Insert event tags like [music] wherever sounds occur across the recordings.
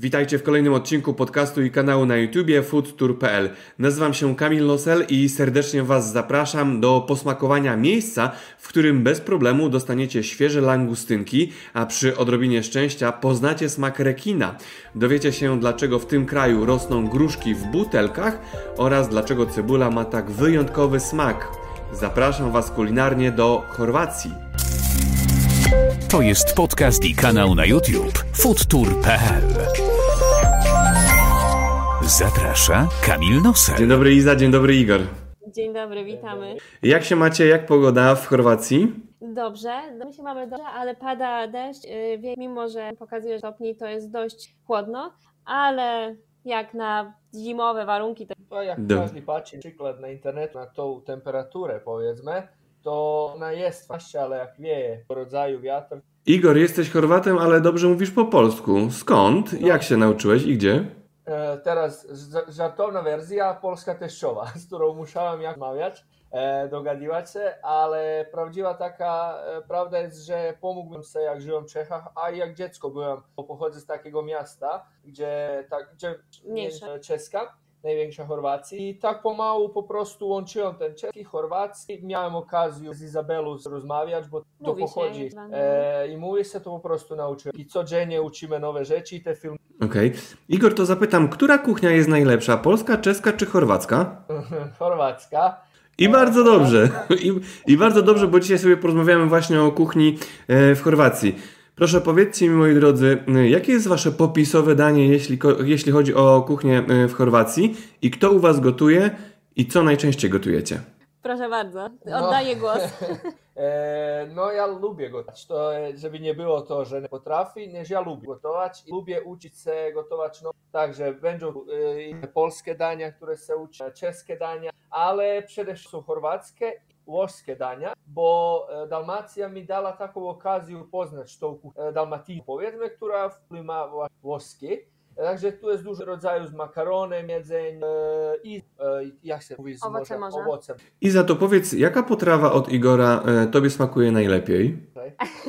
Witajcie w kolejnym odcinku podcastu i kanału na YouTubie foodtour.pl. Nazywam się Kamil Losel i serdecznie Was zapraszam do posmakowania miejsca, w którym bez problemu dostaniecie świeże langustynki, a przy odrobinie szczęścia poznacie smak rekina. Dowiecie się dlaczego w tym kraju rosną gruszki w butelkach oraz dlaczego cebula ma tak wyjątkowy smak. Zapraszam Was kulinarnie do Chorwacji. To jest podcast i kanał na YouTube foodtour.pl Zaprasza Kamil Nosel. Dzień dobry Iza, dzień dobry Igor. Dzień dobry, witamy. Jak się macie, jak pogoda w Chorwacji? Dobrze, my się mamy dobrze, ale pada deszcz, yy, wie- mimo że pokazuje stopni, to jest dość chłodno, ale jak na zimowe warunki, to Pa jak każdy patrzy przykład na internetu na tą temperaturę powiedzmy, to ona jest właśnie, ale jak wieje rodzaju wiatr, Igor, jesteś Chorwatem, ale dobrze mówisz po polsku. Skąd? Jak się nauczyłeś i gdzie? E, teraz żartowna wersja, polska teściowa, [laughs] z którą musiałem jak mawiać, e, dogadywać się, ale prawdziwa taka e, prawda jest, że pomógłbym sobie jak żyłem w Czechach, a jak dziecko byłem, bo pochodzę z takiego miasta, gdzie, tak, gdzie Mniejsze. czeska, największa Chorwacji i tak pomału po prostu łączyłem ten czeski, chorwacki, miałem okazję z Izabelą rozmawiać, bo to Mówi się pochodzi no. e, i mówi się to po prostu nauczyłem i codziennie uczymy nowe rzeczy i te filmy Okej. Igor, to zapytam, która kuchnia jest najlepsza? Polska, czeska czy chorwacka? [laughs] chorwacka. I bardzo dobrze. [laughs] I, I bardzo dobrze, bo dzisiaj sobie porozmawiamy właśnie o kuchni e, w Chorwacji. Proszę powiedzcie mi, moi drodzy, e, jakie jest wasze popisowe danie, jeśli, jeśli chodzi o kuchnię e, w Chorwacji i kto u was gotuje i co najczęściej gotujecie? Proszę bardzo, No. oddaję głos. [laughs] [laughs] E, no ja lubię gotować, to, e, żeby nie było to, że nie potrafi, nie, ja lubię gotować i lubię uczyć się gotować, no także będą e, polskie dania, które się uczę, czeskie dania, ale przede wszystkim chorwackie i włoskie dania, bo e, Dalmacja mi dała taką okazję poznać tą dalmatyńską, powiedzmy, która ma włoskie. Także tu jest dużo rodzajów z makaronem, jedzeń e, i e, jak się mówi z Owoce morza, morza. owocem. I za to powiedz, jaka potrawa od Igora e, tobie smakuje najlepiej?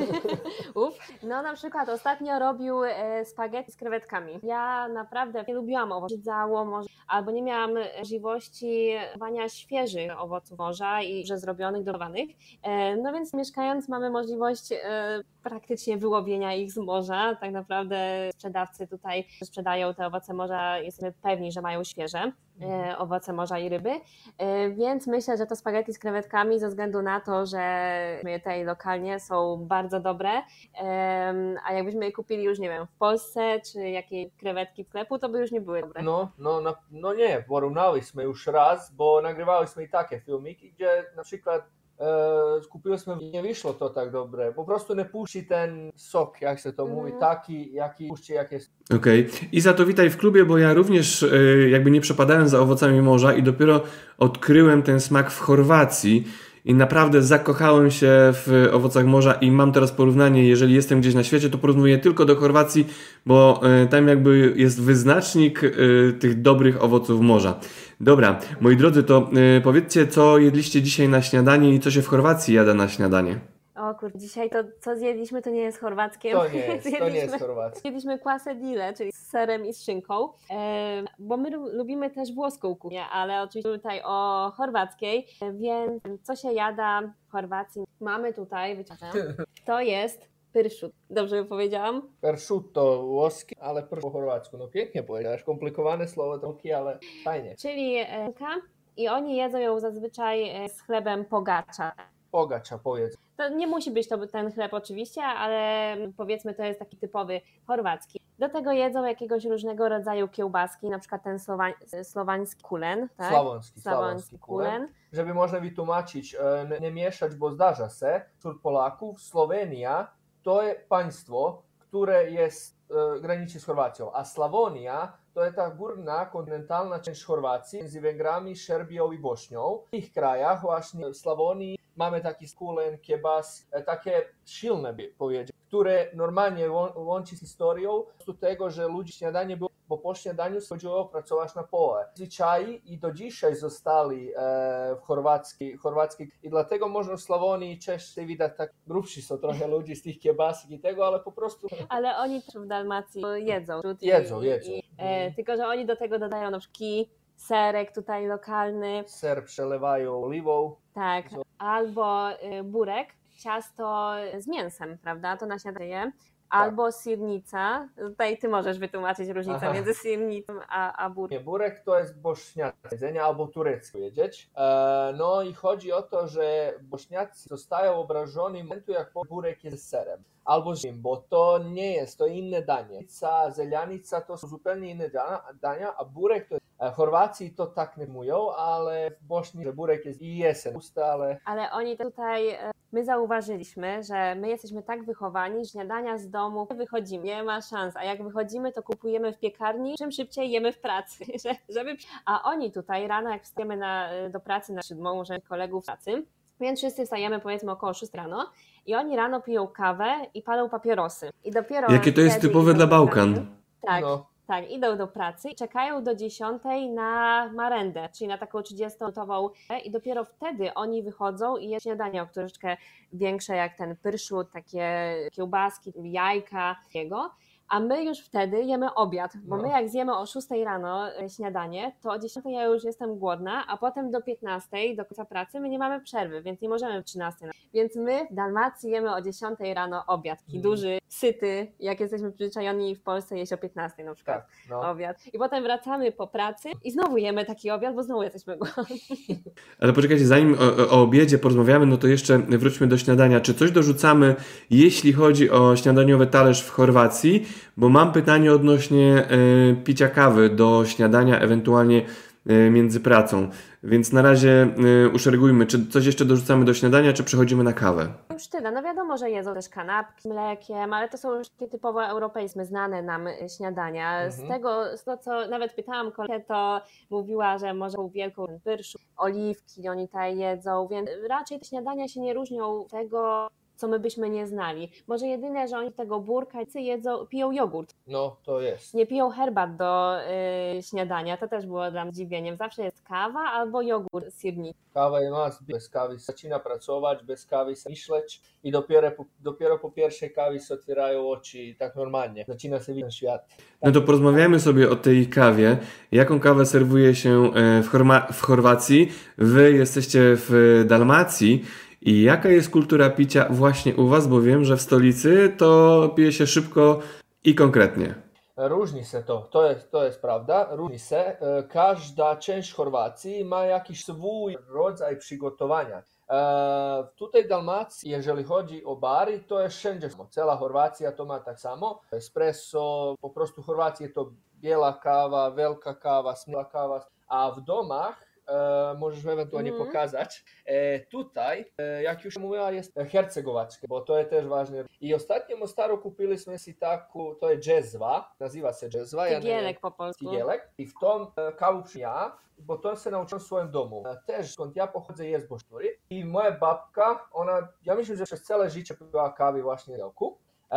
[laughs] Uf. No na przykład ostatnio robił e, spaghetti z krewetkami. Ja naprawdę nie lubiłam owoców, może, albo nie miałam możliwości wania świeżych owoców morza i że zrobionych, dodawanych. E, no więc mieszkając mamy możliwość e, praktycznie wyłowienia ich z morza. Tak naprawdę sprzedawcy tutaj sprzedają te owoce morza, jesteśmy pewni, że mają świeże e, owoce morza i ryby. E, Więc myślę, że to spaghetti z krewetkami ze względu na to, że tutaj lokalnie są bardzo dobre, a jakbyśmy je kupili już, nie wiem, w Polsce, czy jakie krewetki w sklepu, to by już nie były dobre. No, no, na, no nie, porównaliśmy już raz, bo nagrywaliśmy i takie filmiki, gdzie na przykład e, kupiliśmy i nie wyszło to tak dobre. Po prostu nie puści ten sok, jak się to mówi, taki, jaki puści, jak jest. Okej. I za to witaj w klubie, bo ja również e, jakby nie przepadałem za owocami morza i dopiero odkryłem ten smak w Chorwacji i naprawdę zakochałem się w owocach morza i mam teraz porównanie, jeżeli jestem gdzieś na świecie, to porównuję tylko do Chorwacji, bo e, tam jakby jest wyznacznik tych dobrych owoców morza. Dobra, moi drodzy, to e, powiedzcie, co jedliście dzisiaj na śniadanie i co się w Chorwacji jada na śniadanie? O kurde, dzisiaj to, co zjedliśmy, to nie jest chorwackie. To [laughs] nie jest, to nie jest Zjedliśmy- Chorwacja. Jedliśmy quesadille, czyli z serem i z szynką, e, bo my lu- lubimy też włoską kuchnię, ale oczywiście tutaj o chorwackiej, e, więc co się jada w Chorwacji? Mamy tutaj, wyciągnę, [laughs] to jest pyrszut. Dobrze powiedziałam? Persciutto włoski, ale per- po chorwacku. No pięknie powiedziałeś, komplikowane słowo trochę, ale fajnie. Czyli e, szynka i oni jedzą ją zazwyczaj e, z chlebem pogacza. Pogacza powiedz. To nie musi być to ten chleb oczywiście, ale powiedzmy to jest taki typowy chorwacki. Do tego jedzą jakiegoś różnego rodzaju kiełbaski, na przykład ten słowa- słowański kulen, tak? Sławoński, Sławoński kulen. Żeby można wytłumaczyć, e, nie- nie mieszać, bo zdarza się, wśród Polaków Słowenia to jest państwo, które jest e, graniczy z Chorwacją, a Sławonia to jest ta górna, kontynentalna część Chorwacji między Węgrami, Szerbią i Bośnią. W tych krajach właśnie w Sławonii mamy taki skulen, kiebas, e, takie silne by powiedzieć, które normalnie łą- łączy z historią z tego, że ludzie śniadanie było bo po śniadaniu chodziło pracować na pole. Zwyczaji i do dzisiaj zostali e, w chorwackiej, chorwackiej i dlatego można w Slavonii Czesi widać tak grubsi są trochę ludzi z tych kiebasek i tego, ale po prostu [laughs] Ale oni też w Dalmacji jedzą. I- Jedzą, jedzą. I, e, tylko, że oni do tego dodają na przykład serek tutaj lokalny, ser przelewają oliwą. tak, albo y, burek, ciasto z mięsem, prawda, to na śniadanie, albo sirnica, tutaj ty możesz wytłumaczyć różnicę Aha. między sirnicą a, a. Nie, burek to jest bośniackie jedzenie albo tureckie wiedzieć. E, no i chodzi o to, że bośniacy zostają obrażeni w momentu, jak burek jest z serem. Albo z nim, bo to nie jest, to inne danie. Pizza, zeljanica to są zupełnie inne dania, a burek to jest, e, Chorwacji to tak nie mówią, ale w Bośni, że burek jest i jesen, pusta, ale Ale oni tutaj, e, my zauważyliśmy, że my jesteśmy tak wychowani, że śniadania z domu nie wychodzimy, nie ma szans, a jak wychodzimy, to kupujemy w piekarni, czym szybciej jemy w pracy, [laughs] że- żeby... a oni tutaj rano, jak wstajemy na, do pracy, na może kolegów z pracy, więc wszyscy wstajemy powiedzmy około 6 rano i oni rano piją kawę i palą papierosy. I dopiero Jakie to jest typowe dla Bałkan. Tak, no, tak, idą do pracy i czekają do 10 na marendę, czyli na taką 30-minutową i dopiero wtedy oni wychodzą i jedzą śniadanie, o troszeczkę większe jak ten pyrszut, takie kiełbaski, jajka, jego. A my już wtedy jemy obiad, bo No. my jak zjemy o 6 rano e, śniadanie, to o 10 ja już jestem głodna, a potem do 15, do końca pracy my nie mamy przerwy, więc nie możemy w 13. rano. Więc my w Dalmacji jemy o 10 rano obiad, taki Mm. duży, syty, jak jesteśmy przyzwyczajeni w Polsce jeść o 15 na przykład tak, no. obiad. I potem wracamy po pracy i znowu jemy taki obiad, bo znowu jesteśmy głodni. [laughs] Ale poczekajcie, zanim o, o obiedzie porozmawiamy, no to jeszcze wróćmy do śniadania. Czy coś dorzucamy, jeśli chodzi o śniadaniowy talerz w Chorwacji? Bo mam pytanie odnośnie e, picia kawy do śniadania, ewentualnie e, między pracą. Więc na razie e, uszeregujmy, czy coś jeszcze dorzucamy do śniadania, czy przechodzimy na kawę? Już tyle. No wiadomo, że jedzą też kanapki z mlekiem, ale to są już takie typowo europejskie, znane nam śniadania. Z Mhm. tego, z to co nawet pytałam kolegę, to mówiła, że może tą wielką pyrszu, oliwki oni tutaj jedzą, więc raczej te śniadania się nie różnią od tego, co my byśmy nie znali. Może jedyne, że oni tego burka jedzą, piją jogurt. no to jest. Nie piją herbat do y, śniadania, to też było dla mnie zdziwieniem. Zawsze jest kawa albo jogurt z sirni. Kawa i mas bez kawy zaczyna pracować, bez kawy myśleć i dopiero, po- dopiero po pierwszej kawie się otwierają oczy tak normalnie. Zaczyna się widzieć świat. No to porozmawiajmy sobie o tej kawie. Jaką kawę serwuje się e, w, Chorma- w Chorwacji? Wy jesteście w Dalmacji. I jaka jest kultura picia właśnie u Was? Bo wiem, że w stolicy to pije się szybko i konkretnie. Różni się to, to jest, to jest prawda, różni się. E, Każda część Chorwacji ma jakiś swój rodzaj przygotowania. E, tutaj w Dalmacji, jeżeli chodzi o bary, to jest wszędzie samo. Cała Chorwacja to ma tak samo. Espresso, po prostu Chorwacji to biela kawa, wielka kawa, smula kawa. A w domach e, możesz ewentualnie Mhm. pokazać. E, tutaj, e, jak już mówiła, jest hercegowaczka, bo to jest też ważne. I ostatnio w Mostaru kupiliśmy si taku, to je dżezwa, nazywa się dżezwa. ja wiem, Tygielek po polsku. Tigielek. I w tą e, ja, bo to się nauczyłem w swoim domu. E, Też skąd ja pochodzę jest Bosztury. I moja babka, ona, ja myślę, że przez całe życie piła kawy właśnie w roku. E,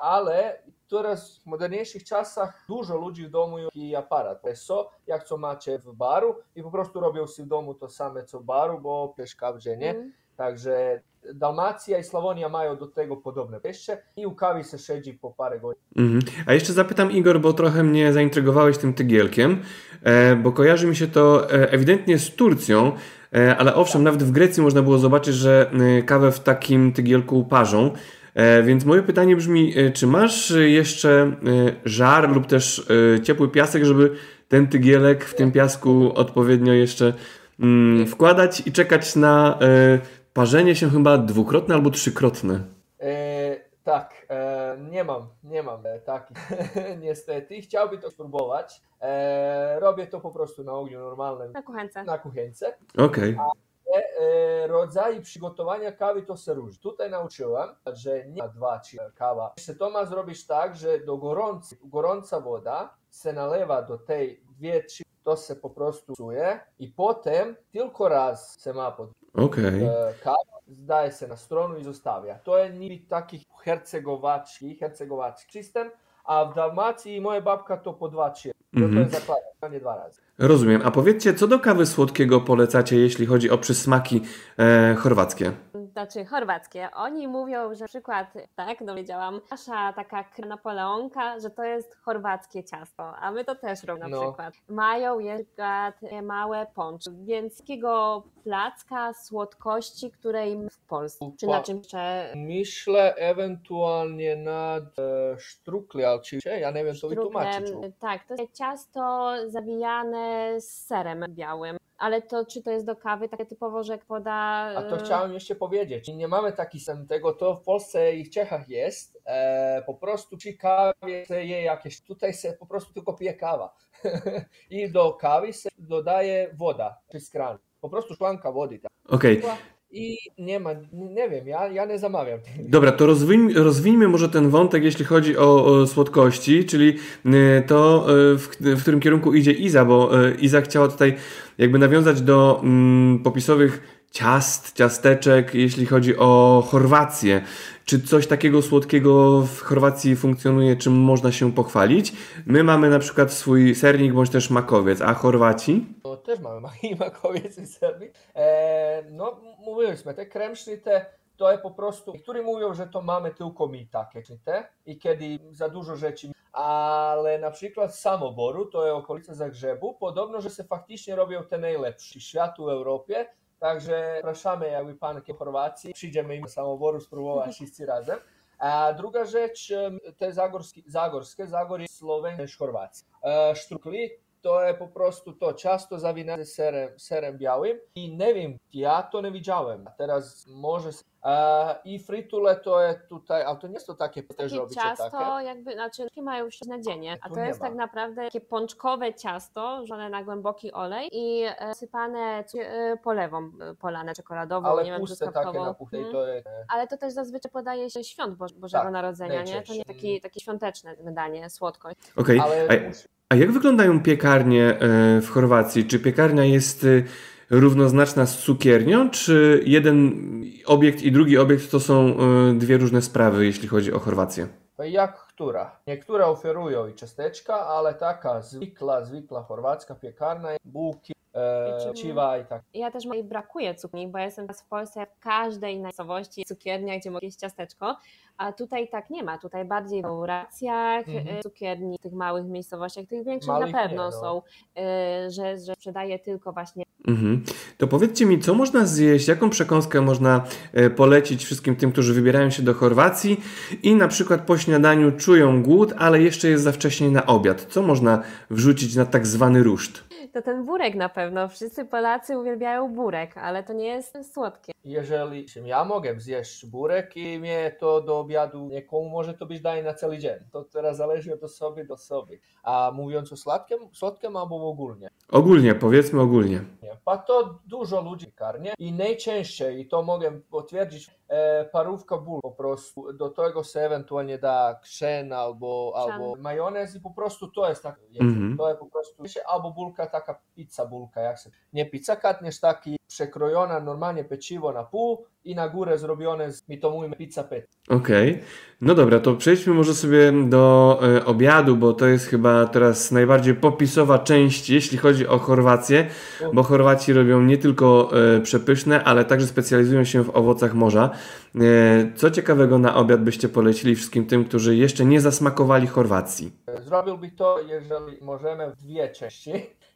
ale teraz w moderniejszych czasach dużo ludzi w domu taki aparat. So, jak co macie w baru i po prostu robią sobie w domu to same co w baru, bo pijesz kawę, że nie. Mm. Także Dalmacja i Sławonia mają do tego podobne jeszcze i u kawy się siedzi po parę godzin. Mhm. A jeszcze zapytam Igor, bo trochę mnie zaintrygowałeś tym tygielkiem, e, bo kojarzy mi się to e, ewidentnie z Turcją, e, ale owszem, nawet w Grecji można było zobaczyć, że kawę w takim tygielku parzą. E, Więc moje pytanie brzmi, e, czy masz e, jeszcze żar lub też ciepły piasek, żeby ten tygielek w tym piasku odpowiednio jeszcze mm, wkładać i czekać na parzenie się chyba dwukrotne albo trzykrotne? E, tak, e, nie mam, nie mam e, takich, [laughs] niestety. Chciałbym to spróbować. E, robię to po prostu na ogniu normalnym, Na kuchence. na kuchence. Okej. E, rodzaje przygotowania kawy to się różni. Tutaj nauczyłem, że nie ma dwa czy kawa. Jeszcze to ma zrobić tak, że do gorący, gorąca woda się nalewa do tej dwie, trzy, to się po prostu czuje i potem tylko raz się ma pod Okej. e, kawa, zdaje się na stronę i zostawia. To jest niby taki hercegowaczki, hercegowaczki system, a w Dalmaciji moja babka to po dwa trzy. To Mhm. nie dwa razy. Rozumiem. A powiedzcie, co do kawy słodkiego polecacie, jeśli chodzi o przysmaki e, chorwackie? Znaczy chorwackie. Oni mówią, że na przykład, tak, dowiedziałam, nasza taka napoleonka, że to jest chorwackie ciasto, a my to też robimy na No. przykład. Mają jeszcze małe pącz, więc takiego placka słodkości, której my w Polsce, czy na czym jeszcze Myślę ewentualnie nad e, sztrukli, ale czy ja nie wiem, to wytłumaczyć. Tak, to jest ciasto zawijane z serem białym. Ale to czy to jest do kawy takie typowo, że jak poda... A to e, chciałem jeszcze powiedzieć. Nie mamy taki sam tego, to w Polsce i w Czechach jest. E, po prostu przy kawie se je jakieś, tutaj se po prostu tylko pije kawa. [laughs] I do kawy se dodaje woda z kranu. Po prostu szklanka wody. Tak. Okej. I nie ma, nie wiem, ja, ja nie zamawiam. [laughs] Dobra, to rozwiń, rozwijmy może ten wątek, jeśli chodzi o, o słodkości, czyli y, to, y, w, w którym kierunku idzie Iza, bo y, Iza chciała tutaj jakby nawiązać do mm, popisowych ciast, ciasteczek, jeśli chodzi o Chorwację. Czy coś takiego słodkiego w Chorwacji funkcjonuje, czym można się pochwalić? My mamy na przykład swój sernik bądź też makowiec, a Chorwaci? No też mamy [laughs] i makowiec i sernik. E, no mówiliśmy, te kremšnite to je po prostu, niektórzy mówią, że to mamy tylko mi takie te i kiedy za dużo rzeczy, ale na przykład w Samoboru, to je okolica Zagrzebu, podobno, że se faktycznie robią te najlepsze światu w Europie, Także zapraszamy jakby pan w Chorwacji, przyjdziemy im Samoboru spróbować [laughs] wszyscy razem. A druga rzecz, te zagorskie, zagorskie, Zagorje Słowenii i Chorwacji. E, Sztrukli to je po prostu to ciasto zawinane serem, serem białym i nie wiem, ja to nie widziałem. A teraz może... E, I fritule to je tutaj, ale to nie jest to takie też Takie robicie ciasto, takie. jakby, znaczy mają już na dzienie, a to jest ma. tak naprawdę takie pączkowe ciasto, żone na głęboki olej i e, sypane e, polewą polane czekoladową, Ale nie wiem, puste takie napuste i Mhm. to je... Ale to też zazwyczaj podaje się świąt Boż- Bożego Tak, Narodzenia, nie? To nie taki, takie świąteczne danie, słodkość. Okej. Ale A- A jak wyglądają piekarnie e, w Chorwacji? Czy piekarnia jest e, równoznaczna z cukiernią, czy jeden obiekt i drugi obiekt to są e, dwie różne sprawy, jeśli chodzi o Chorwację? Jak która? Niektóre oferują i ciasteczka, ale taka zwykła, zwykła chorwacka piekarna, bułki, e, pieczywa i tak. Ja też mi brakuje cukierni, bo ja jestem teraz w Polsce w każdej miejscowości cukiernia, gdzie mogę jeść ciasteczko, a tutaj tak nie ma. Tutaj bardziej w restauracjach, Mhm. y, cukierni w tych małych miejscowościach, tych większych Małych na pewno nie, no. są, y, że, że sprzedaje tylko właśnie Mhm. To powiedzcie mi, co można zjeść, jaką przekąskę można e, polecić wszystkim tym, którzy wybierają się do Chorwacji i na przykład po śniadaniu czują głód, ale jeszcze jest za wcześnie na obiad. Co można wrzucić na tak zwany ruszt? To ten burek na pewno. Wszyscy Polacy uwielbiają burek, ale to nie jest słodkie. Jeżeli ja mogę zjeść burek i mnie to do obiadu, niekomu może to być daje na cały dzień. To teraz zależy od osoby do osoby. A mówiąc o słodkim, słodkim albo ogólnie. Ogólnie, powiedzmy ogólnie. Pa to dużo ludzi karnie i najczęściej, i to mogę potwierdzić, e, parówka ból po prostu. Do tego se ewentualnie da krzeń albo, albo majonez i po prostu to jest tak. Mhm. To jest po prostu, albo bulka, taka pizza bulka, jak se, nie pizza kat, niż taki przekrojona normalnie peciwo na pół i na górę zrobione, z, my to mówimy pizza pet. Okej. No dobra, to przejdźmy może sobie do e, obiadu, bo to jest chyba teraz najbardziej popisowa część, jeśli chodzi o Chorwację, bo Chorwaci robią nie tylko e, przepyszne, ale także specjalizują się w owocach morza. E, co ciekawego na obiad byście polecili wszystkim tym, którzy jeszcze nie zasmakowali Chorwacji? Zrobiłbym to, jeżeli możemy, w dwie części.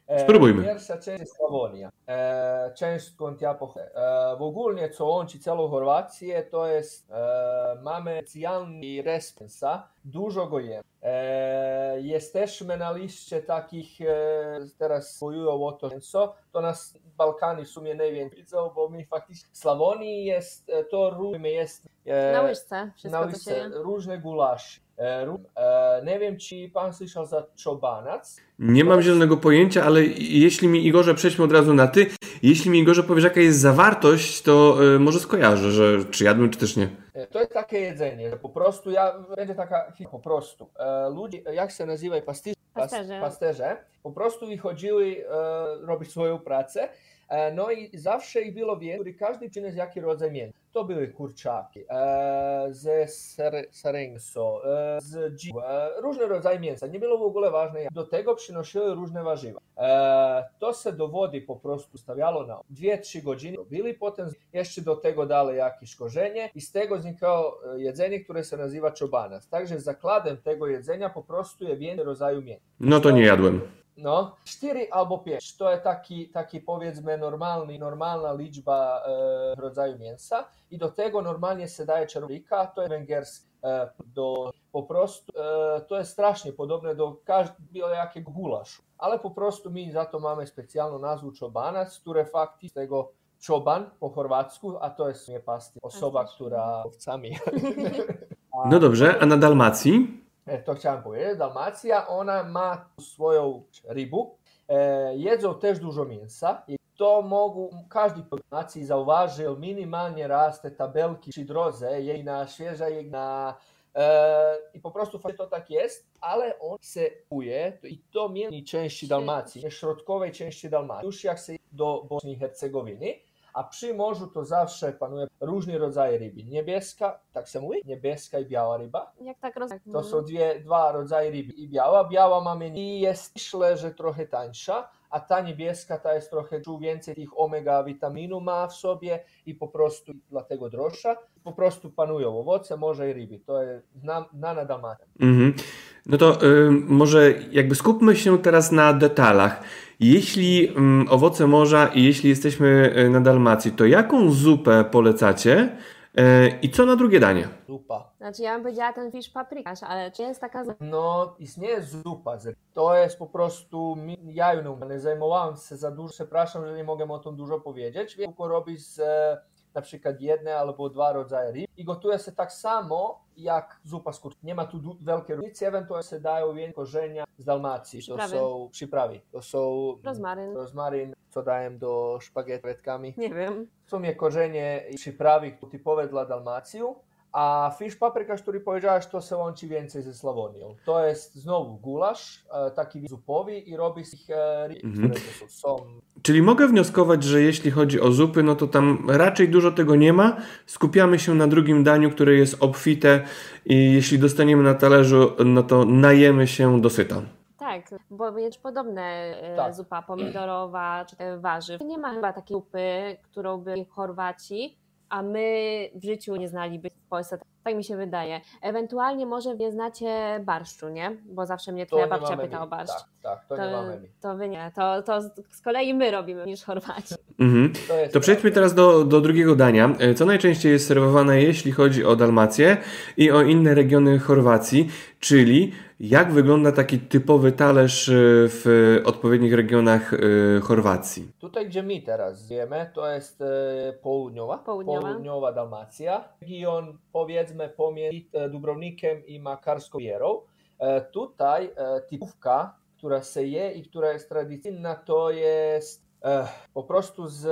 E, Spróbujmy. Pierwsza część jest Slavonija. E, część skąd ja pochodzę. E, w ogólnie, co łączy całą Chorwację, to jest, e, mamy specjalny responsa, dużo go jem. E, jesteśmy na liście takich, e, teraz bojują o to, co, to nas Balkani w sumie najwięcej widzą, bo my faktycznie, w Slavonii jest, e, to różne jest, e, Na łyżce wszystko na to się liście je. różne gulasze. E, e, nie wiem, czy pan słyszał za czobanac. Nie mam zielonego pojęcia, ale jeśli mi Igorze przejdźmy od razu na ty, jeśli mi Igorze powiesz jaka jest zawartość, to e, może skojarzę, że czy jadłem, czy też nie. To jest takie jedzenie, że po prostu ja, będzie taka, po prostu, ludzie, jak się nazywa, Pasterze. pasterze, po prostu wychodziły robić swoją pracę, no i zawsze ich było więcej, każdy przyniósł jaki rodzaj mięsa. to były kurczaki, e, ze ser, serengso, e, z dziu, e, różne rodzaje mięsa. Nie było w ogóle ważne. Do tego przynosiły różne warzywa. E, to se do wody po prostu stawiało na 2-3 godziny. Robili potem jeszcze do tego dali jakieś korzenie i z tego znikało e, jedzenie, które się nazywa czobanas. Także zakładem tego jedzenia po prostu je więcej rodzaju mięsa. No to nie jadłem. No, 4 albo 5. To jest taki, taki powiedzmy normalny, normalna liczba e, rodzaju mięsa i do tego normalnie się daje czerwika, to jest węgierski. E, do, po prostu e, to jest strasznie podobne do każdego jakiego gulaszu. Ale po prostu my za to mamy specjalną nazwę czobanac, które faktycznie z tego czoban po chorwacku, a to jest nie pasti, osoba, która owcami. [laughs] No dobrze, a na Dalmacji? E, to chciałem powiedzieć. Dalmacja, ona ma swoją rybę. E, jedzą też dużo mięsa i to mogu, każdy po Dalmacji zauważył, minimalnie raste tabelki przy drodze, jej na. E, I po prostu to tak jest, ale on se kuje i to mniej części Dalmacji, nie środkowej części Dalmacji, już jak się do Bośni i Hercegowiny, a przy morzu to zawsze panuje różne rodzaje ryby. Niebieska, tak się mówi? Niebieska i biała ryba. Jak tak roz... To są dwie, dwa rodzaje ryby. I biała, biała mamy i jest myślę, że trochę tańsza, a ta niebieska ta jest trochę czuł więcej tych omega witaminu ma w sobie i po prostu dlatego droższa. Po prostu panują owoce, morze i ryby. To jest znam, znana Dalmacja. Mhm. No to y, może jakby skupmy się teraz na detalach. Jeśli ym, owoce morza i jeśli jesteśmy y, na Dalmacji, to jaką zupę polecacie y, i co na drugie danie? Zupa. Znaczy ja bym powiedziała ten fish paprikasz, ale czy jest taka No, istnieje zupa. To jest po prostu, ja ją nie zajmowałem się za dużo, przepraszam, że nie mogę o tym dużo powiedzieć. Wiem, tylko robić z e, na przykład jedne albo dwa rodzaje ryb i gotuje się tak samo jak zupa z kurczaka. Nie ma tu wielkiej różnicy, ewentualnie się dają więcej korzenia z Dalmacji. To Przyprawy. są przyprawy. To są rozmaryn? rozmaryn, co daję do krewetkami. Nie wiem. W sumie korzenie i przyprawy typowe dla Dalmaciju, a fish paprika, który powiedziałeś, to se łączy więcej ze Sławonią. To jest znowu gulasz, e, taki zupowy i robi z ich e, Mhm. które to są, Czyli mogę wnioskować, że jeśli chodzi o zupy, no to tam raczej dużo tego nie ma. Skupiamy się na drugim daniu, które jest obfite i jeśli dostaniemy na talerzu, no to najemy się dosyta. Tak, bo jest podobne e, Tak. zupa pomidorowa czy te warzyw. Nie ma chyba takiej zupy, którą by Chorwaci, a my w życiu nie znaliby w Polsce. Tak mi się wydaje. Ewentualnie może nie znacie barszczu, nie? Bo zawsze mnie to twoja babcia pyta o barszcz. Tak, tak, to, nie mamy my. to wy nie. To, to z- kolei my robimy niż Chorwaci. Mhm. To, To przejdźmy teraz do, do drugiego dania. E, Co najczęściej jest serwowane, jeśli chodzi o Dalmację i o inne regiony Chorwacji, czyli jak wygląda taki typowy talerz e, w odpowiednich regionach e, Chorwacji. Tutaj, gdzie my teraz żyjemy, to jest e, południowa, Południowa. Dalmacja. Region, powiedzmy, pomiędzy e, Dubrownikiem i Makarską Wierą. E, tutaj e, typówka, która się je i która jest tradycyjna, to jest e, po prostu z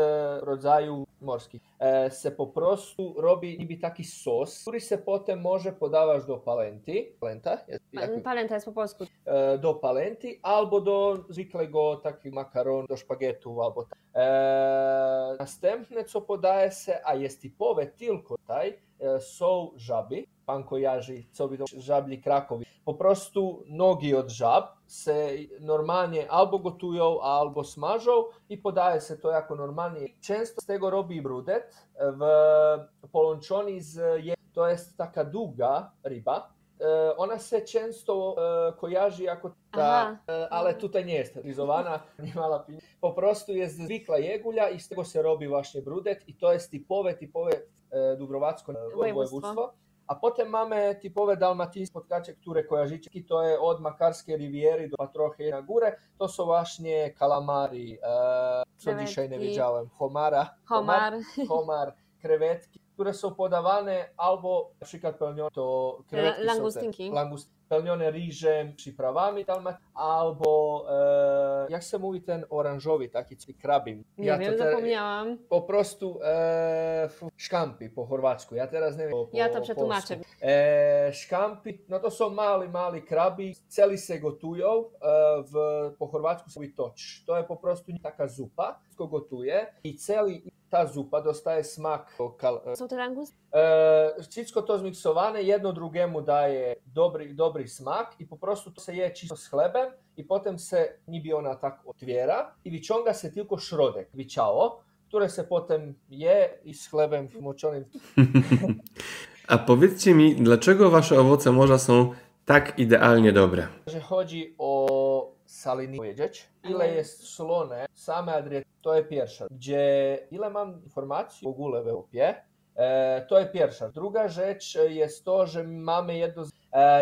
rodzaju morskich. E, se po prostu robi niby taki sos, który se potem może podawać do palenty. Palenta? Jest, jak- Palenta jest po polsku. e, do palenty albo do zwykłego takiego makaron, do szpagietu albo tak. E, następne co podaje się, a jest typowe tylko tutaj, e, są żaby. Pan kojarzy, co widzą żabli Krakowi. Po prostu nogi od żab se normalnie albo gotują, albo smażą i podaje się to jako normalnie. Często z tego robi brudet w połączony z je- to jest taka długa ryba, E, ona się często e, kojarzy jako ta, Aha. e, ale tutaj nie jest stylizowana, [laughs] nie ma lapin. Po prostu jest zwykła jegulja i z tego się robi właśnie brudet i to jest typowe, typowe e, dubrowacko Województwo. województwo. A potem mamy typowe dalmatyńskie spotkacie, które kojarzycie, to jest od Makarskiej Riviery do trochę na górę. To są właśnie kalamari, e, co dzisiaj nie wiedziałem, homara, Homar. homar, krewetki, które są podawane albo na przykład pełnione to krewetki La- są te- langustynki. langust, pełnione ryżem, przyprawami dalmat, albo e, jak się mówi ten oranżowy, taki krabim. Nie ja wiem, te, zapomniałam. Po prostu e, szkampi po chorwacku. Ja teraz nie wiem. Po, ja to przetłumaczę. E, szkampi, no to są mali, mali krabi, celi se gotują, e, w, po chorvatsku se toč. To je po prostu taka zupa, ko gotuje i celi ta zupa dostaje smak. Kal? E, to zmiksowane, jedno drugiemu daje dobry, dobry smak i po prostu to se je čisto s chlebem i potem se niby ona tak otwiera i wyciąga se tylko środek, wyciało, które se potem je i z chlebem moczonym. [laughs] A powiedzcie mi, dlaczego wasze owoce morza są tak idealnie dobre? Że chodzi o saliny powiedzieć, ile jest solone, same adriety, to jest pierwsza. Gdzie ile mam informacji w ogóle w Europie, e, to jest pierwsza. Druga rzecz jest to, że mamy jedno, e,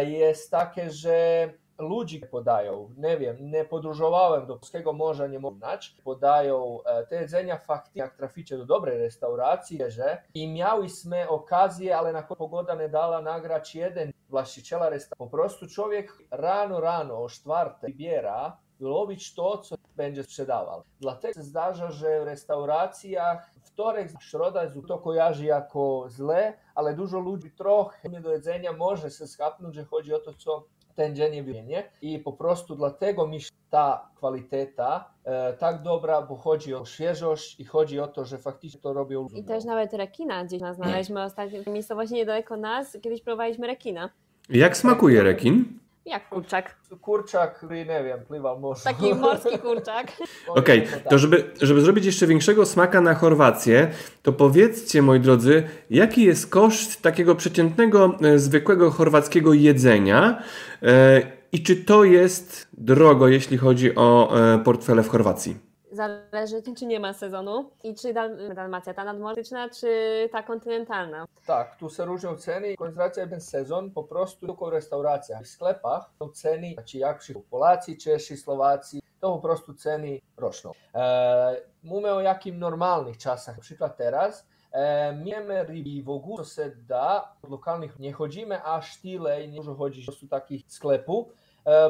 jest takie, że ludzi podają, nie wiem, nie podróżowałem do Polskiego Morza, nie mogę znać, podają e, te jedzenia faktycznie, jak traficie do dobrej restauracji, że i miałyśmy okazję, ale na pogoda nie dala nagrać jeden właściciela restauracji. Po prostu człowiek rano, rano o czwartej wybiera lowić to, co będzie sprzedawał. Dlatego się zdarza, że w restauracjach wtorek, środa to kojarzy jako zle, ale dużo ludzi trochę do jedzenia może się schapnąć, że chodzi o to, co ten dzień nie i po prostu dlatego mi ta kwaliteta e, tak dobra, bo chodzi o świeżość i chodzi o to, że faktycznie to robią I też nawet rekina gdzieś znaleźliśmy ostatnio w miejscowości niedaleko nas, kiedyś prowadziliśmy rekina. Jak smakuje rekin? Jak kurczak. Kurczak, który nie wiem, pływał morzu. Taki [laughs] morski kurczak. Okej, okay, to żeby, żeby zrobić jeszcze większego smaka na Chorwację, to powiedzcie, moi drodzy, jaki jest koszt takiego przeciętnego, e, zwykłego chorwackiego jedzenia e, i czy to jest drogo, jeśli chodzi o e, portfele w Chorwacji? Zależy, czy nie ma sezonu i czy Dal Dalmacja, ta nadmorsyczna, czy ta kontynentalna. Tak, tu się różnią ceny. Koncentracja jeden sezon po prostu tylko w restauracjach. W sklepach są ceny, znaczy jak przy Polacy, Czesi, Słowacy, to po prostu ceny rosną. E, mówimy o jakim normalnych czasach, na przykład teraz, E, Miemy ryby w ogóle, co się da, od lokalnych nie chodzimy aż tyle i nie dużo chodzi po prostu takich sklepów,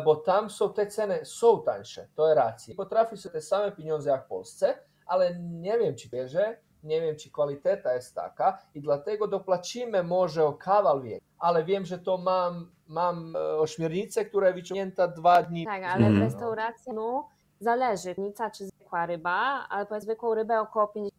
bo tam są te ceny, są tańsze, to jest racja. Potrafi się te same pieniądze jak w Polsce, ale nie wiem czy wierzę, nie wiem czy kwaliteta jest taka i dlatego dopłacimy może o kawał więcej, ale wiem, że to mam, mam e, ośmiornicę, która jest wyciągnięta dwa dni. Tak, ale w restauracji no, zależy, nica czy zwykła ryba, ale powiedz zwykłą rybę około 50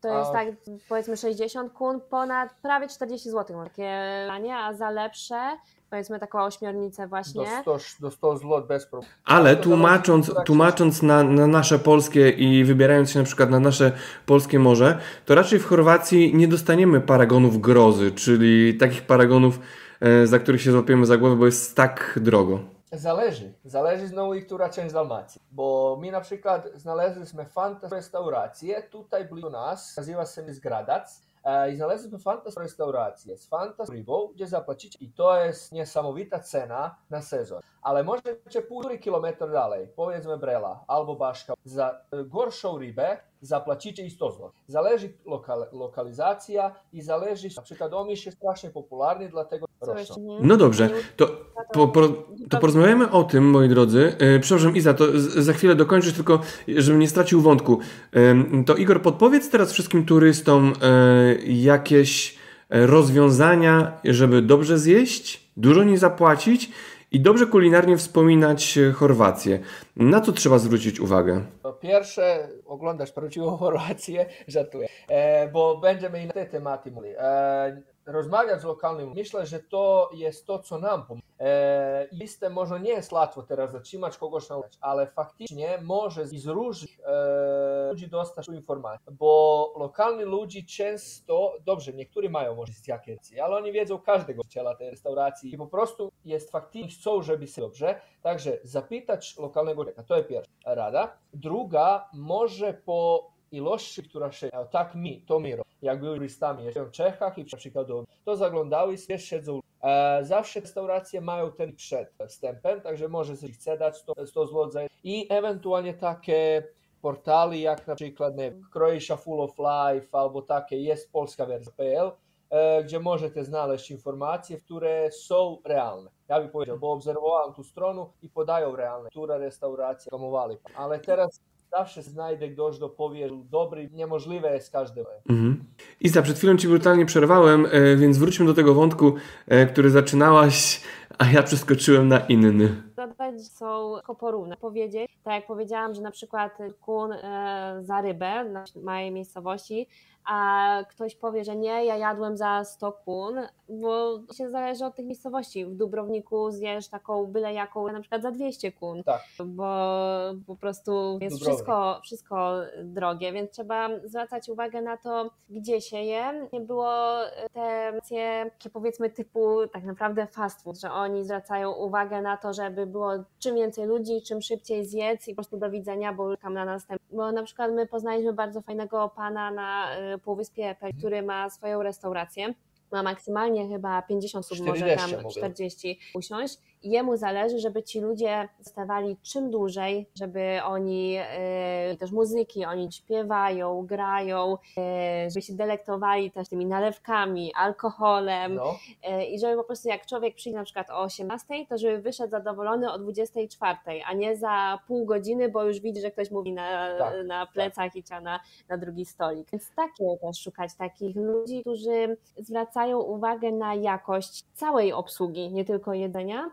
To jest tak powiedzmy 60 kun, ponad prawie 40 zł takie danie, a za lepsze powiedzmy taką ośmiornicę właśnie. Do 100, do 100 zł bez problemu. Ale tłumacząc, tłumacząc na, na nasze polskie i wybierając się na przykład na nasze polskie morze, to raczej w Chorwacji nie dostaniemy paragonów grozy, czyli takich paragonów, e, za których się złapiemy za głowę, bo jest tak drogo. Zależy. Zależy znowu i która część Dalmacji. Bo mi na przykład znaleźliśmy fantastyczną restaurację tutaj blisko nas, nazywa się Zgradac i znaleźliśmy fantastyczną restaurację z fantastyczną rybą, gdzie zapłacicie i to jest niesamowita cena na sezon. Ale możecie półtorej kilometra dalej, powiedzmy Brela albo Baszka, za gorszą rybę zapłacicie i 100 zł. Zależy lokal, lokalizacja i zależy, na przykład Omisz jest strasznie popularny, dlatego rosną. No dobrze, to, po, po, to porozmawiamy o tym, moi drodzy. E, przepraszam, Iza, to z, za chwilę dokończysz, tylko żebym nie stracił wątku. E, to Igor, podpowiedz teraz wszystkim turystom e, jakieś rozwiązania, żeby dobrze zjeść, dużo nie zapłacić i dobrze kulinarnie wspominać Chorwację. Na co trzeba zwrócić uwagę? Po pierwsze, oglądasz prawdziwą [laughs] Chorwację, żartuję, e, bo będziemy te tematy mówili. E, rozmawiać z lokalnym, myślę, że to jest to, co nam pomoże. E, może nie jest łatwo teraz zatrzymać kogoś nauczyć, ale faktycznie może z różnych e, ludzi dostać informacje, bo lokalni ludzie często, dobrze, niektórzy mają może jakieś ale oni wiedzą każdego właściciela tej restauracji i po prostu jest faktycznie chcą, żeby się dobrze, także zapytać lokalnego człowieka, to jest pierwsza rada. Druga, może po ilości, która się, tak mi, to mi jak były turystami jeszcze w Czechach i na przykład to zaglądały sobie siedzą. E, zawsze restauracje mają ten przed wstępem, także może się chce dać 100, 100 zł i ewentualnie takie portali jak na przykład nie Croatia Full of Life albo takie jest polska wersja PL, e, gdzie możete znaleźć informacje, które są realne. Ja bih powiedział, bo obserwowałem tu stronu i podają realne, która restauracja promowali. Ale teraz zawsze znajdę ktoś, kto powie, że dobry, niemożliwe jest każdy. Mhm. Iza, przed chwilą Ci brutalnie przerwałem, e, więc wróćmy do tego wątku, e, który zaczynałaś, a ja przeskoczyłem na inny. Dodać są porówne. Powiedzieć, tak jak powiedziałam, że na przykład kun e, za rybę na mojej miejscowości, a ktoś powie, że nie, ja jadłem za 100 kun, bo się zależy od tych miejscowości. W Dubrowniku zjesz taką byle jaką na przykład za 200 kun, Tak. bo po prostu jest wszystko, wszystko drogie, więc trzeba zwracać uwagę na to, gdzie się je. Nie było te racje, takie powiedzmy typu tak naprawdę fast food, że oni zwracają uwagę na to, żeby było czym więcej ludzi, czym szybciej zjedz i po prostu do widzenia, bo czekam na następny. Bo na przykład my poznaliśmy bardzo fajnego pana na y, Półwyspie Pel, który ma swoją restaurację. Ma maksymalnie chyba 50 osób, może 40 tam mówię. 40 usiąść. Jemu zależy, żeby ci ludzie zostawali czym dłużej, żeby oni e, też muzyki, oni śpiewają, grają, e, żeby się delektowali też tymi nalewkami, alkoholem No. e, i żeby po prostu jak człowiek przyjdzie na przykład o 18, to żeby wyszedł zadowolony o 24, a nie za pół godziny, bo już widzi, że ktoś mówi na, Tak, na plecach i trzeba na, na drugi stolik. Więc takie też szukać takich ludzi, którzy zwracają uwagę na jakość całej obsługi, nie tylko jedzenia.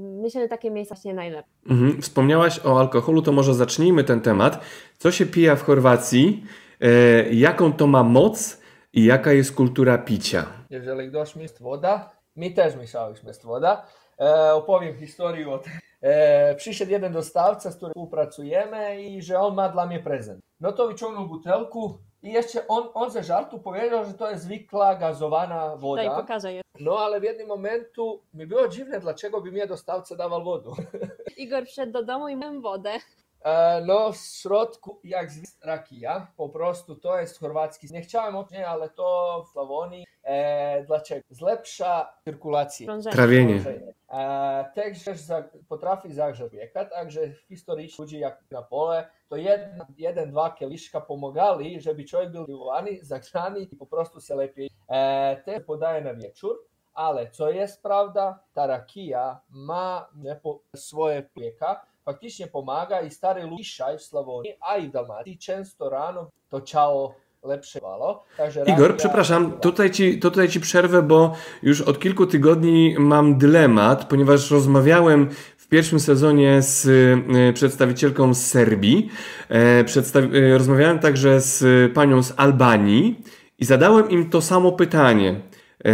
Myślę, że takie miejsca właśnie najlepsze. Mhm. Wspomniałaś o alkoholu, to może zacznijmy ten temat. Co się pija w Chorwacji? E, jaką to ma moc i jaka jest kultura picia? Jeżeli ktoś jest woda, mi też mieszaliśmy jest woda. E, opowiem historię o tym. E, przyszedł jeden dostawca, z którym współpracujemy i że on ma dla mnie prezent. No to wyciągnął butelku i jeszcze on, on ze żartu powiedział, że to jest zwykła gazowana Daj, woda. pokażę je. No ale w jednym momentu mi było dziwne, dlaczego by mnie dostawca dawał wodę. Igor wszedł do domu i miałem wodę. E, los Rotku, jak zvist rakija, poprostu to je hrvatski. Ne chciałem općenje, to v Slavoniji e, dlaček. Zlepša cirkulacija. Travjenje. E, Tekżeż za, potrafi zagrzeć objekat, takže historicznie ludzie jak na pole, to jedan, dva keliška pomagali, že bi čovjek bil vani, zagrani i poprostu se lepi. E, te podaje na vječur, ale co je prawda, ta rakija ma ne, po, svoje plijeka, faktycznie pomaga i stary ludzie dzisiaj w Slavonii, a i w Dalmacji często rano to ciało lepsze walo. Igor, przepraszam, tutaj ci, tutaj ci przerwę, bo już od kilku tygodni mam dylemat, ponieważ rozmawiałem w pierwszym sezonie z e, przedstawicielką z Serbii, e, e, rozmawiałem także z panią z Albanii i zadałem im to samo pytanie. E,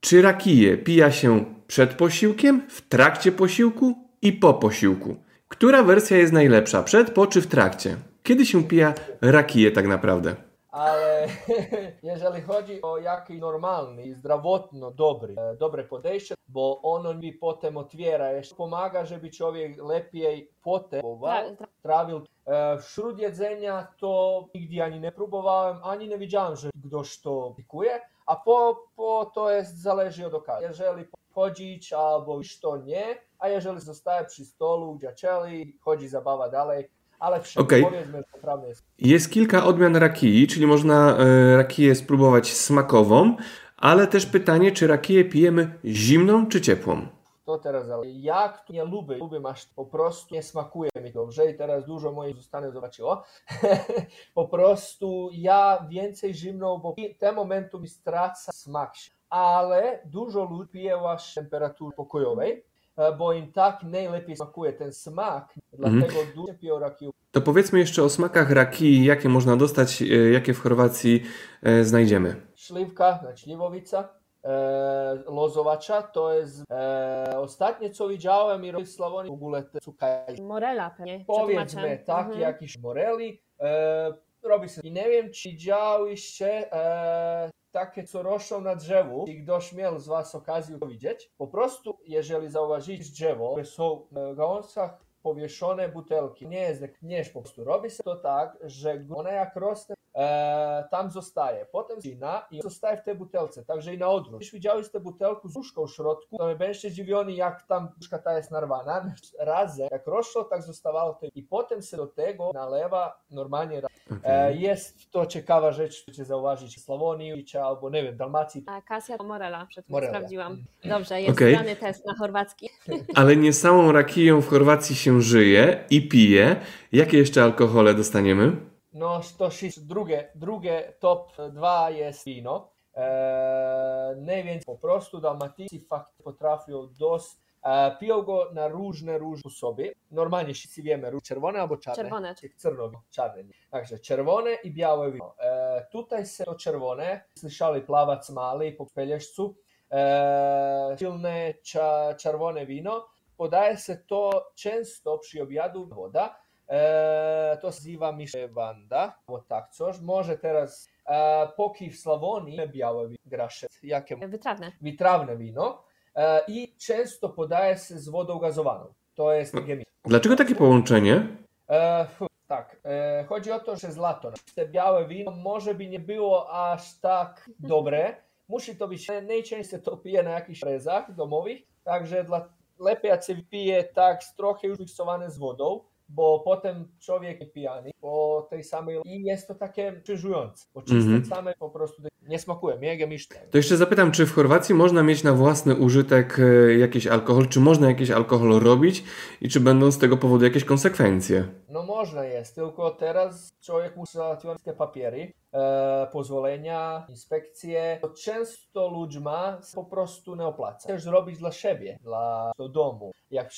czy rakije pija się przed posiłkiem, w trakcie posiłku i po posiłku? Która wersja jest najlepsza, przed, po czy w trakcie? Kiedy się pija rakije tak naprawdę? Ale [laughs] jeżeli chodzi o jaki normalny i zdrowotno dobry, e, dobre podejście, bo ono mi potem otwiera, jeszcze pomaga, żeby człowiek lepiej potem Tra- tra- trawił. E, Wśród jedzenia to nigdy ani nie próbowałem, ani nie widziałem, że ktoś to pikuje, a po, po to jest zależy od okazji. Jeżeli chodzić albo już to nie, a jeżeli zostaje przy stolu, dziaczeli, chodzi zabawa dalej, ale Okej. powiedzmy, że naprawdę jest Jest kilka odmian rakii, czyli można e, rakiję spróbować smakową, ale też pytanie, czy rakiję pijemy zimną czy ciepłą? To teraz, ale jak tu nie lubię, lubię masz po prostu nie smakuje mi dobrze i teraz dużo moich zostanę zobaczyło. [laughs] po prostu ja więcej zimną, bo w tym momentu mi straca smak. Ale dużo ludzi pije właśnie temperatury pokojowej, e, bo im tak najlepiej smakuje ten smak, dlatego dużo piją rakiju. To powiedzmy jeszcze o smakach rakii, jakie można dostać, e, jakie w Chorwacji e, znajdziemy. Śliwka, znači śliwowica, e, lozowacza, to jest e, ostatnie co widziałem i robię w Slavonii w ogóle te cukaj. Morela pewnie. Powiedzmy, tak, Mhm. jakiś moreli, e, robi się. I nie wiem, czy widziałyście e, takie, co roszczą na drzewu, i ktoś miał z was okazję to widzieć. Po prostu, jeżeli zauważycie drzewo, które są na gałązkach powieszone butelki, nie jest, nie po prostu, robi się to tak, że one jak rosną, e, tam zostaje. Potem zina i zostaje w tej butelce, także i na odwrót. Jeśli widziałeś tę butelkę z łóżką w środku, to będziecie zdziwieni, jak tam puszka ta jest narwana. [laughs] Razem, jak rozszło, tak zostawało to. I potem się do tego nalewa normalnie. E, jest to ciekawa rzecz, chcecie zauważyć w Slavonii, czy albo nie wiem, Dalmacji. A Kasia to Morela, przed chwilą Morela. sprawdziłam. Dobrze, jest okay. test na chorwacki. [laughs] Ale nie samą rakiją w Chorwacji się żyje i pije. Jakie jeszcze alkohole dostaniemy? No, to jest drugie, drugie top dwa jest wino. E, nie wiem, po prostu Dalmatyjcy fakt potrafią dość e, piją go na różne, różne sposoby. Normalnie wszyscy wiemy, ró- czerwone albo czarne. Czerwone. Czerwone, czarne. nie. Także czerwone i białe wino. E, tutaj se to czerwone, słyszeli plawac mali po Pelješcu, e, silne cza, czerwone wino. Podaje se to często przy obiadu woda. E, to się nazywa miszewanda, bo tak coś. Może teraz, e, póki w Slavonii białe wi- grasze, jakie Wytrawne. wytrawne wino e, i często podaje się z wodą gazowaną. To jest gemi. Dlaczego takie połączenie? E, tak, e, chodzi o to, że zlato. Te białe wino może by nie było aż tak dobre. Musi to być, najczęściej to pije na jakichś rezach domowych, także dla, lepiej jak się wypije tak trochę już miksowane z wodą, bo potem człowiek pijany po tej samej i jest to takie krzyżujące, bo czyste Mhm. same po prostu nie smakuje, miszne. To jeszcze zapytam, czy w Chorwacji można mieć na własny użytek e, jakiś alkohol? Czy można jakiś alkohol robić i czy będą z tego powodu jakieś konsekwencje? No można jest, tylko teraz człowiek musi załatwiać te papiery, e, pozwolenia, inspekcje. To często ludźma po prostu nie opłaca. Chcesz zrobić dla siebie, dla do domu, jak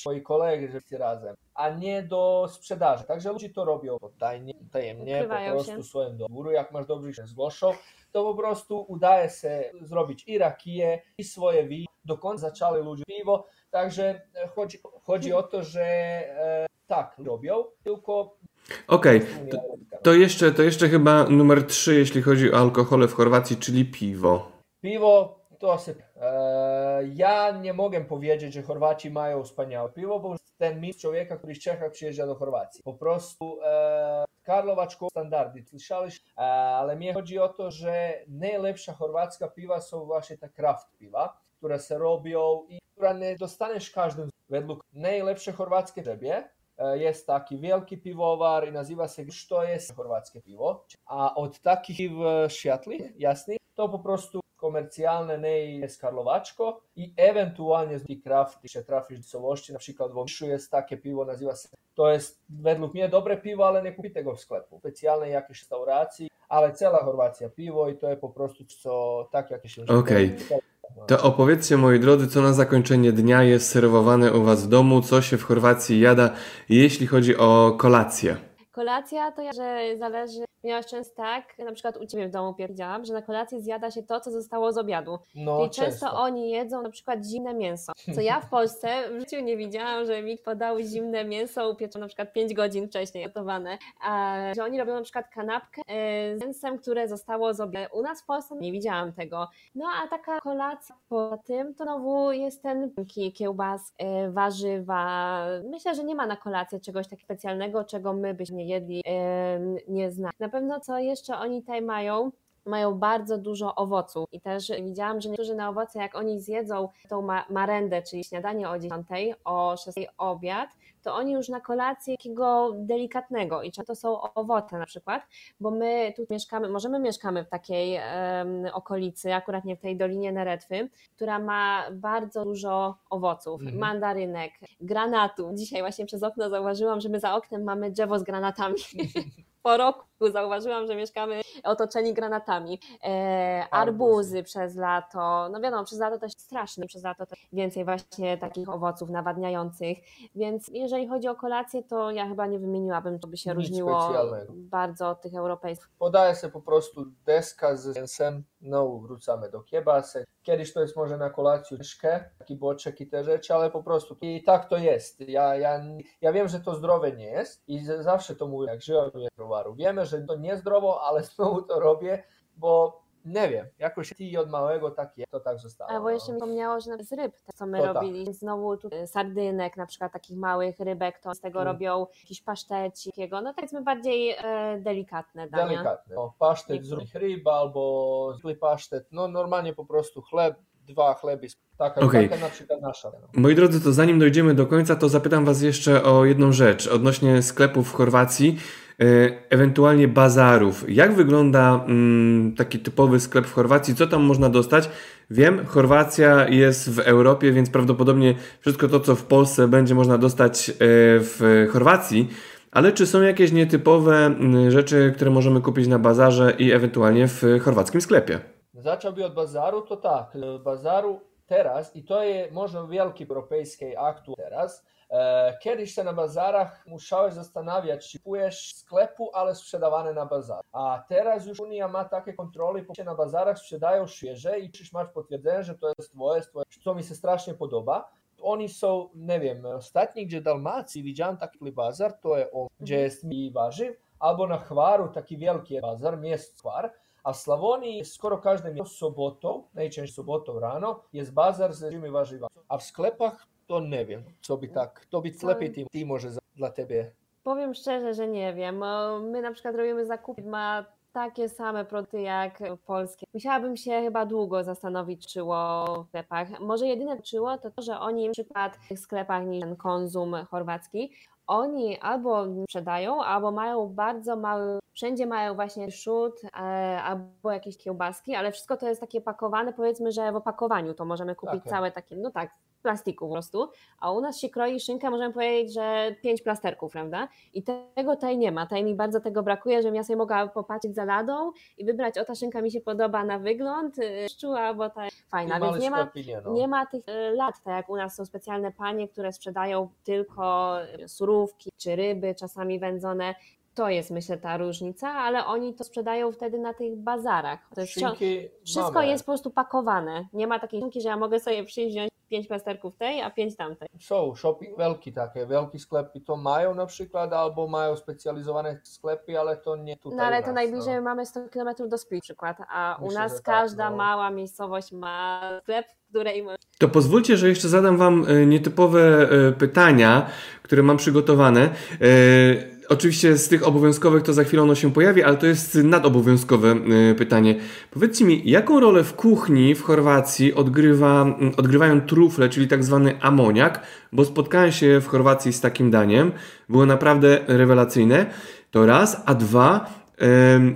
że wszyscy razem, a nie do sprzedaży. Także ludzie to robią tajnie, tajemnie, Ukrywają po prostu się. swoim domu. Jak masz dobry się zgłoszą, to po prostu udaje się zrobić i rakiję, i swoje wino. Do końca zaczęli ludzie piwo, także e, chodzi, chodzi o to, że e, tak robią, tylko Okej, Unia to, to, jeszcze, to jeszcze chyba numer 3, jeśli chodzi o alkohole w Chorwacji, czyli piwo. Piwo to. E, ja nie mogę powiedzieć, że Chorwaci mają wspaniałe piwo, bo ten mit człowieka, który z Czechach przyjeżdża do Chorwacji. Po prostu e, Karlovačko standardy, słyszałeś, e, ale mnie chodzi o to, że najlepsza chorwacka piwa są właśnie te kraft piwa, które się robią i które nie dostaniesz każdym. Według najlepsze chorwackie siebie e, jest taki wielki piwowar i nazywa się to jest chorwackie piwo. A od e, światłych, jasnych, to po prostu komercjalne nie jest Karlovačko i ewentualnie z krafty się trafisz do całości, na przykład w Omiszu jest takie piwo, nazywa się, to jest według mnie dobre piwo, ale nie kupite go w sklepu, specjalnej jakiejś restauracji, ale cała Chorwacja piwo i to jest po prostu co, tak jak się Okej. To opowiedzcie, moi drodzy, co na zakończenie dnia jest serwowane u Was w domu, co się w Chorwacji jada, jeśli chodzi o kolację. Kolacja to ja, że zależy, miałaś często tak, na przykład u Ciebie w domu pierdziałam, że na kolację zjada się to, co zostało z obiadu. No, Czyli często często. oni jedzą na przykład zimne mięso, co ja w Polsce w życiu nie widziałam, że mi podał zimne mięso upieczone na przykład 5 godzin wcześniej gotowane, a że oni robią na przykład kanapkę e, z mięsem, które zostało z obiadu. U nas w Polsce nie widziałam tego. No a taka kolacja po tym to znowu jest ten ki- kiełbas, e, warzywa. Myślę, że nie ma na kolację czegoś takiego specjalnego, czego my byśmy nie jedli, e, nie znali. Na pewno co jeszcze oni tutaj mają, mają bardzo dużo owoców i też widziałam, że niektórzy na owoce, jak oni zjedzą tą ma- marendę, czyli śniadanie o 10, o 6 obiad, to oni już na kolację takiego delikatnego i często to są owoce na przykład, bo my tu mieszkamy, może my mieszkamy w takiej em, okolicy, akurat nie w tej Dolinie Neretwy, która ma bardzo dużo owoców, Mhm. mandarynek, granatu. Dzisiaj właśnie przez okno zauważyłam, że my za oknem mamy drzewo z granatami. [laughs] Po roku zauważyłam, że mieszkamy otoczeni granatami. E, arbuzy przez lato. No wiadomo, przez lato to jest straszne, przez lato to więcej właśnie takich owoców nawadniających. Więc jeżeli chodzi o kolację, to ja chyba nie wymieniłabym, to by się Nic różniło bardzo od tych europejskich. Podaje się po prostu deska z mięsem, no wrzucamy do kiebasek. Kiedyś to jest może na kolację myszkę, taki boczek i te rzeczy, ale po prostu i tak to jest. Ja, ja, ja wiem, że to zdrowe nie jest i zawsze to mówię, jak żyłem w browaru. Wiemy, że to niezdrowo, ale [laughs] znowu to robię, bo nie wiem, jakoś ty od małego tak jest, to tak zostało. Albo jeszcze mi no. wspomniało, że z ryb, te, co my To tak. robili, znowu tu y, sardynek, na przykład takich małych rybek, to z tego Mm. robią jakiś pasztecik, takiego, no powiedzmy bardziej e, delikatne dania. Delikatne. No, pasztet z różnych ryb albo zwykły pasztet, no normalnie po prostu chleb, dwa chleby, taka, Okej. taka na przykład nasza. No. Moi drodzy, to zanim dojdziemy do końca, to zapytam Was jeszcze o jedną rzecz odnośnie sklepów w Chorwacji, e, ewentualnie bazarów. Jak wygląda mm, taki typowy sklep w Chorwacji? Co tam można dostać? Wiem, Chorwacja jest w Europie, więc prawdopodobnie wszystko to, co w Polsce będzie można dostać e, w Chorwacji. Ale czy są jakieś nietypowe mm, rzeczy, które możemy kupić na bazarze i ewentualnie w chorwackim sklepie? Zacząłby od bazaru, to tak, bazaru teraz i to jest może wielki europejski aktu teraz. E, kiedyś się na bazarach musiałeś zastanawiać, czy kupujesz sklepu, ale sprzedawane na bazar. A teraz już Unia ma takie kontrole, bo się na bazarach sprzedają świeże i czyś masz potwierdzenie, że to jest twoje, jest twoje, co mi się strasznie podoba. Oni są, nie wiem, ostatni, gdzie w Dalmacji widziałem taki bazar, to jest on, gdzie jest mi warzyw, albo na Chwaru taki wielki bazar, miast Chwar, a w Slavonii skoro każde miasto sobotą, najczęściej sobotą rano, jest bazar z żywymi warzywami. A w sklepach to nie wiem, co by tak, to by lepiej ty, ty może za- dla ciebie. Powiem szczerze, że nie wiem. My na przykład robimy zakupy, ma takie same produkty jak polskie. Musiałabym się chyba długo zastanowić, czyło w sklepach. Może jedyne czyło to to, że oni na przykład w tych sklepach niż ten konzum chorwacki, oni albo sprzedają, albo mają bardzo mały, wszędzie mają właśnie szut e, albo jakieś kiełbaski, ale wszystko to jest takie pakowane, powiedzmy, że w opakowaniu to możemy kupić całe takie, no tak, plastiku po prostu, a u nas się kroi szynka, możemy powiedzieć, że pięć plasterków, prawda? I tego tutaj nie ma. Tutaj mi bardzo tego brakuje, żebym ja sobie mogła popatrzeć za ladą i wybrać, o ta szynka mi się podoba na wygląd, y, szczuła, albo ta fajna, więc nie ma, nie, no. nie ma tych y, lat, tak jak u nas są specjalne panie, które sprzedają tylko y, surówki czy ryby, czasami wędzone. To jest myślę ta różnica, ale oni to sprzedają wtedy na tych bazarach. To jest wciąż- wszystko mamy. jest po prostu pakowane. Nie ma takiej szynki, że ja mogę sobie przyjść wziąć pięć plasterków tej, a pięć tamtej. Są shopping wielki takie, wielkie sklepy to mają na przykład, albo mają specjalizowane sklepy, ale to nie tutaj No ale u to nas, najbliżej no. mamy 100 km do Split przykład, a u Myślę, nas że tak, każda no. mała miejscowość ma sklep, w której To pozwólcie, że jeszcze zadam Wam e, nietypowe e, pytania, które mam przygotowane. Oczywiście z tych obowiązkowych to za chwilę ono się pojawi, ale to jest nadobowiązkowe e, pytanie. Powiedzcie mi, jaką rolę w kuchni w Chorwacji odgrywa, m, odgrywają trufle, czyli tak zwany amoniak, bo spotkałem się w Chorwacji z takim daniem, było naprawdę rewelacyjne. To raz, a dwa,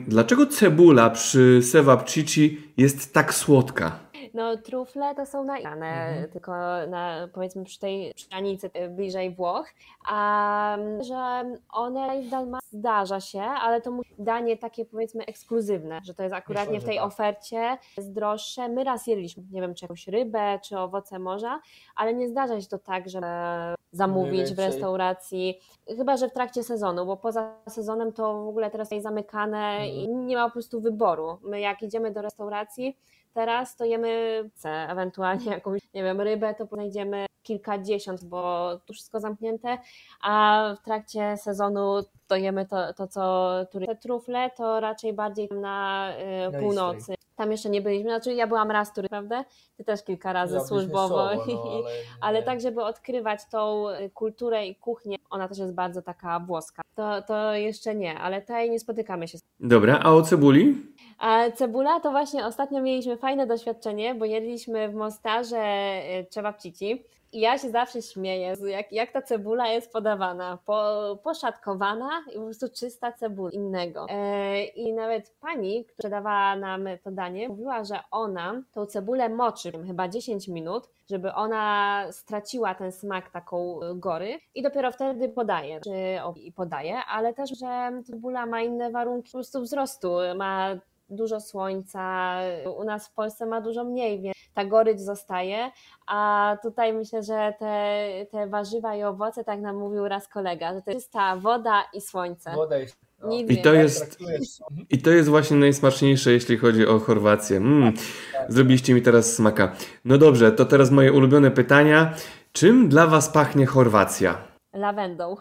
dlaczego cebula przy sewapcici jest tak słodka? No trufle to są nagrane, Mhm. tylko na, powiedzmy przy tej przy granicy y, bliżej Włoch, a mm, że one w Dalmacji zdarza się, ale to danie takie powiedzmy ekskluzywne, że to jest akuratnie Myślę, w że tej tak. ofercie jest droższe. My raz jedliśmy, nie wiem, czy jakąś rybę, czy owoce morza, ale nie zdarza się to tak, żeby zamówić w restauracji, chyba, że w trakcie sezonu, bo poza sezonem to w ogóle teraz jest zamykane i Mhm. nie ma po prostu wyboru. My jak idziemy do restauracji, teraz to jemy C, ewentualnie jakąś, nie wiem, rybę, to znajdziemy kilkadziesiąt, bo tu wszystko zamknięte, a w trakcie sezonu to jemy to, to co tury- Te trufle to raczej bardziej na y, Na północy. Tam jeszcze nie byliśmy, znaczy ja byłam raz tury, prawda? Ty też kilka razy Ja służbowo. biznesowo, no, ale, Ale tak, żeby odkrywać tą y, kulturę i kuchnię, ona też jest bardzo taka włoska. To, to jeszcze nie, ale tutaj nie spotykamy się. Dobra, a o cebuli? A cebula to właśnie ostatnio mieliśmy fajne doświadczenie, bo jedliśmy w Mostarze y, cevapcici i ja się zawsze śmieję, jak, jak ta cebula jest podawana, po, poszatkowana i po prostu czysta cebula innego. E, I nawet pani, która dawała nam to danie, mówiła, że ona tą cebulę moczy chyba 10 minut, żeby ona straciła ten smak taką y, gory i dopiero wtedy podaje, czy i podaje, ale też, że cebula ma inne warunki po prostu wzrostu, ma dużo słońca, u nas w Polsce ma dużo mniej, więc ta gorycz zostaje, a tutaj myślę, że te, te warzywa i owoce, tak nam mówił raz kolega, że to jest czysta woda i słońce. Woda jest, no. Nic I to więcej. jest, Traktujesz- I to jest właśnie najsmaczniejsze, jeśli chodzi o Chorwację. Mm, zrobiliście mi teraz smaka. No dobrze, to teraz moje ulubione pytania. Czym dla Was pachnie Chorwacja? Lawendą. [laughs]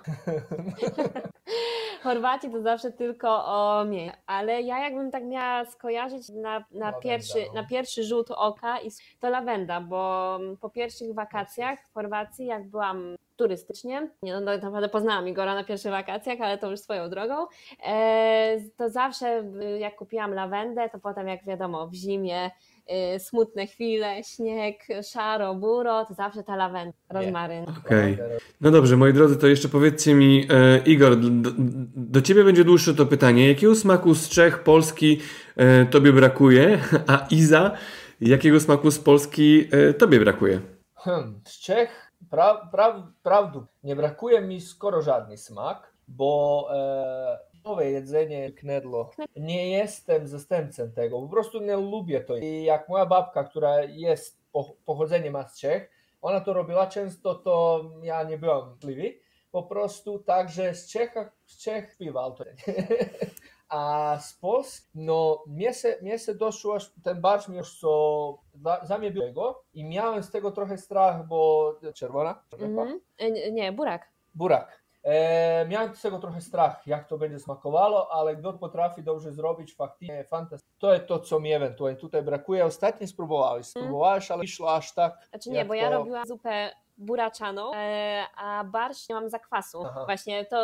Chorwacji to zawsze tylko o mnie, ale ja jakbym tak miała skojarzyć na, na, pierwszy, no. na pierwszy rzut oka i to lawenda, bo po pierwszych wakacjach w Chorwacji, jak byłam turystycznie, nie no, tak naprawdę poznałam Igora na pierwszych wakacjach, ale to już swoją drogą, e, to zawsze jak kupiłam lawendę, to potem jak wiadomo w zimie y, smutne chwile, śnieg, szaro, buro, to zawsze ta lawenda, rozmaryn. Okej. No dobrze, moi drodzy, to jeszcze powiedzcie mi, e, Igor, do, do ciebie będzie dłuższe to pytanie. Jakiego smaku z Czech, Polski e, tobie brakuje, [laughs] a Iza, jakiego smaku z Polski e, tobie brakuje? Hmm, z Czech pra, pra, prawdu nie brakuje mi skoro żadny smak, bo e, nowe jedzenie knedlo. Nie jestem zastępcą tego, po prostu nie lubię to. I jak moja babka, która jest po, pochodzeniem z Czech, ona to robiła często, to ja nie byłem możliwy. Po prostu także z Czech, z Czech śpiewał to. [laughs] A z Polski, no mnie se doszło aż ten barsz mi już co za, za mnie i miałem z tego trochę strach, bo czerwona? Mhm. E, Nie, burak. Burak. E, miałem z tego trochę strach, jak to będzie smakowało, ale kto potrafi dobrze zrobić, faktycznie fantastycznie. To jest to, co mi ewentualnie tutaj brakuje. Ostatnio spróbowałeś, spróbowałeś, ale wyszło aż tak. Znaczy nie, bo ja to- robiłam zupę buraczaną, e, a barszcz nie mam zakwasu. Aha. Właśnie to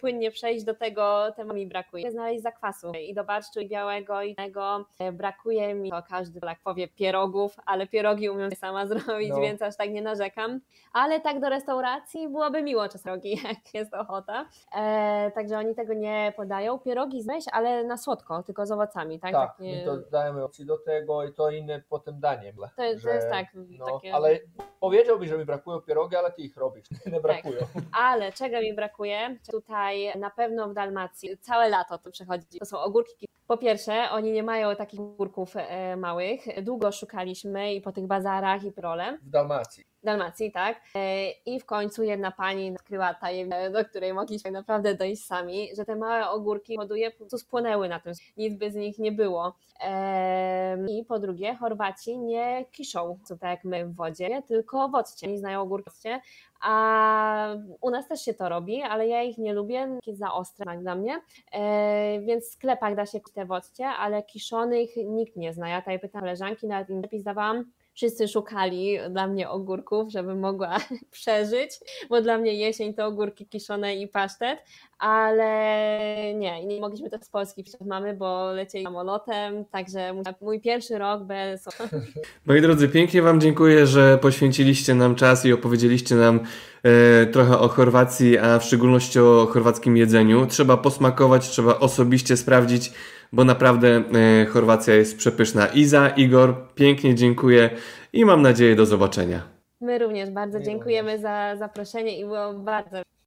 płynnie przejść do tego, temu mi brakuje. Znaleźć zakwasu i do barszczu i białego i tego e, brakuje mi, to każdy tak powie, pierogów, ale pierogi umiem sama [laughs] zrobić, No. więc aż tak nie narzekam. Ale tak do restauracji byłoby miło czasem rogi, [laughs] jak jest ochota. E, także oni tego nie podają. Pierogi zmyś, ale na słodko, tylko z owocami, tak? Tak, Takie- my to dajemy do tego i to inne potem danie. to, to jest że- tak, No, takie... ale powiedziałbyś, że mi brakują pierogi, ale ty ich robisz. [laughs] Nie brakują. Ale czego mi brakuje? Tutaj na pewno w Dalmacji całe lato to przechodzi. To są ogórki. Po pierwsze, oni nie mają takich ogórków e, małych. Długo szukaliśmy i po tych bazarach i prole. W Dalmacji. Dalmacji, tak. E, I w końcu jedna pani odkryła tajemnicę, do której mogliśmy naprawdę dojść sami, że te małe ogórki powoduje, po prostu spłonęły na tym. Nic by z nich nie było. Em, I po drugie, Chorwaci nie kiszą, co tak jak my w wodzie, tylko w. Oni znają occie, a u nas też się to robi, ale ja ich nie lubię, za ostre jak dla mnie, e, więc w sklepach da się te w occie, ale kiszonych nikt nie zna. Ja tutaj pytam koleżanki, nawet im dawałam, wszyscy szukali dla mnie ogórków, żebym mogła [laughs] przeżyć, bo dla mnie jesień to ogórki kiszone i pasztet, ale nie, nie mogliśmy też z Polski przecież mamy, bo lecieli samolotem, także mój pierwszy rok bez [laughs] Moi drodzy, pięknie Wam dziękuję, że poświęciliście nam czas i opowiedzieliście nam e, trochę o Chorwacji, a w szczególności o chorwackim jedzeniu. Trzeba posmakować, trzeba osobiście sprawdzić, bo naprawdę e, Chorwacja jest przepyszna. Iza, Igor, pięknie dziękuję i mam nadzieję do zobaczenia. My również bardzo My dziękujemy za zaproszenie i było bardzo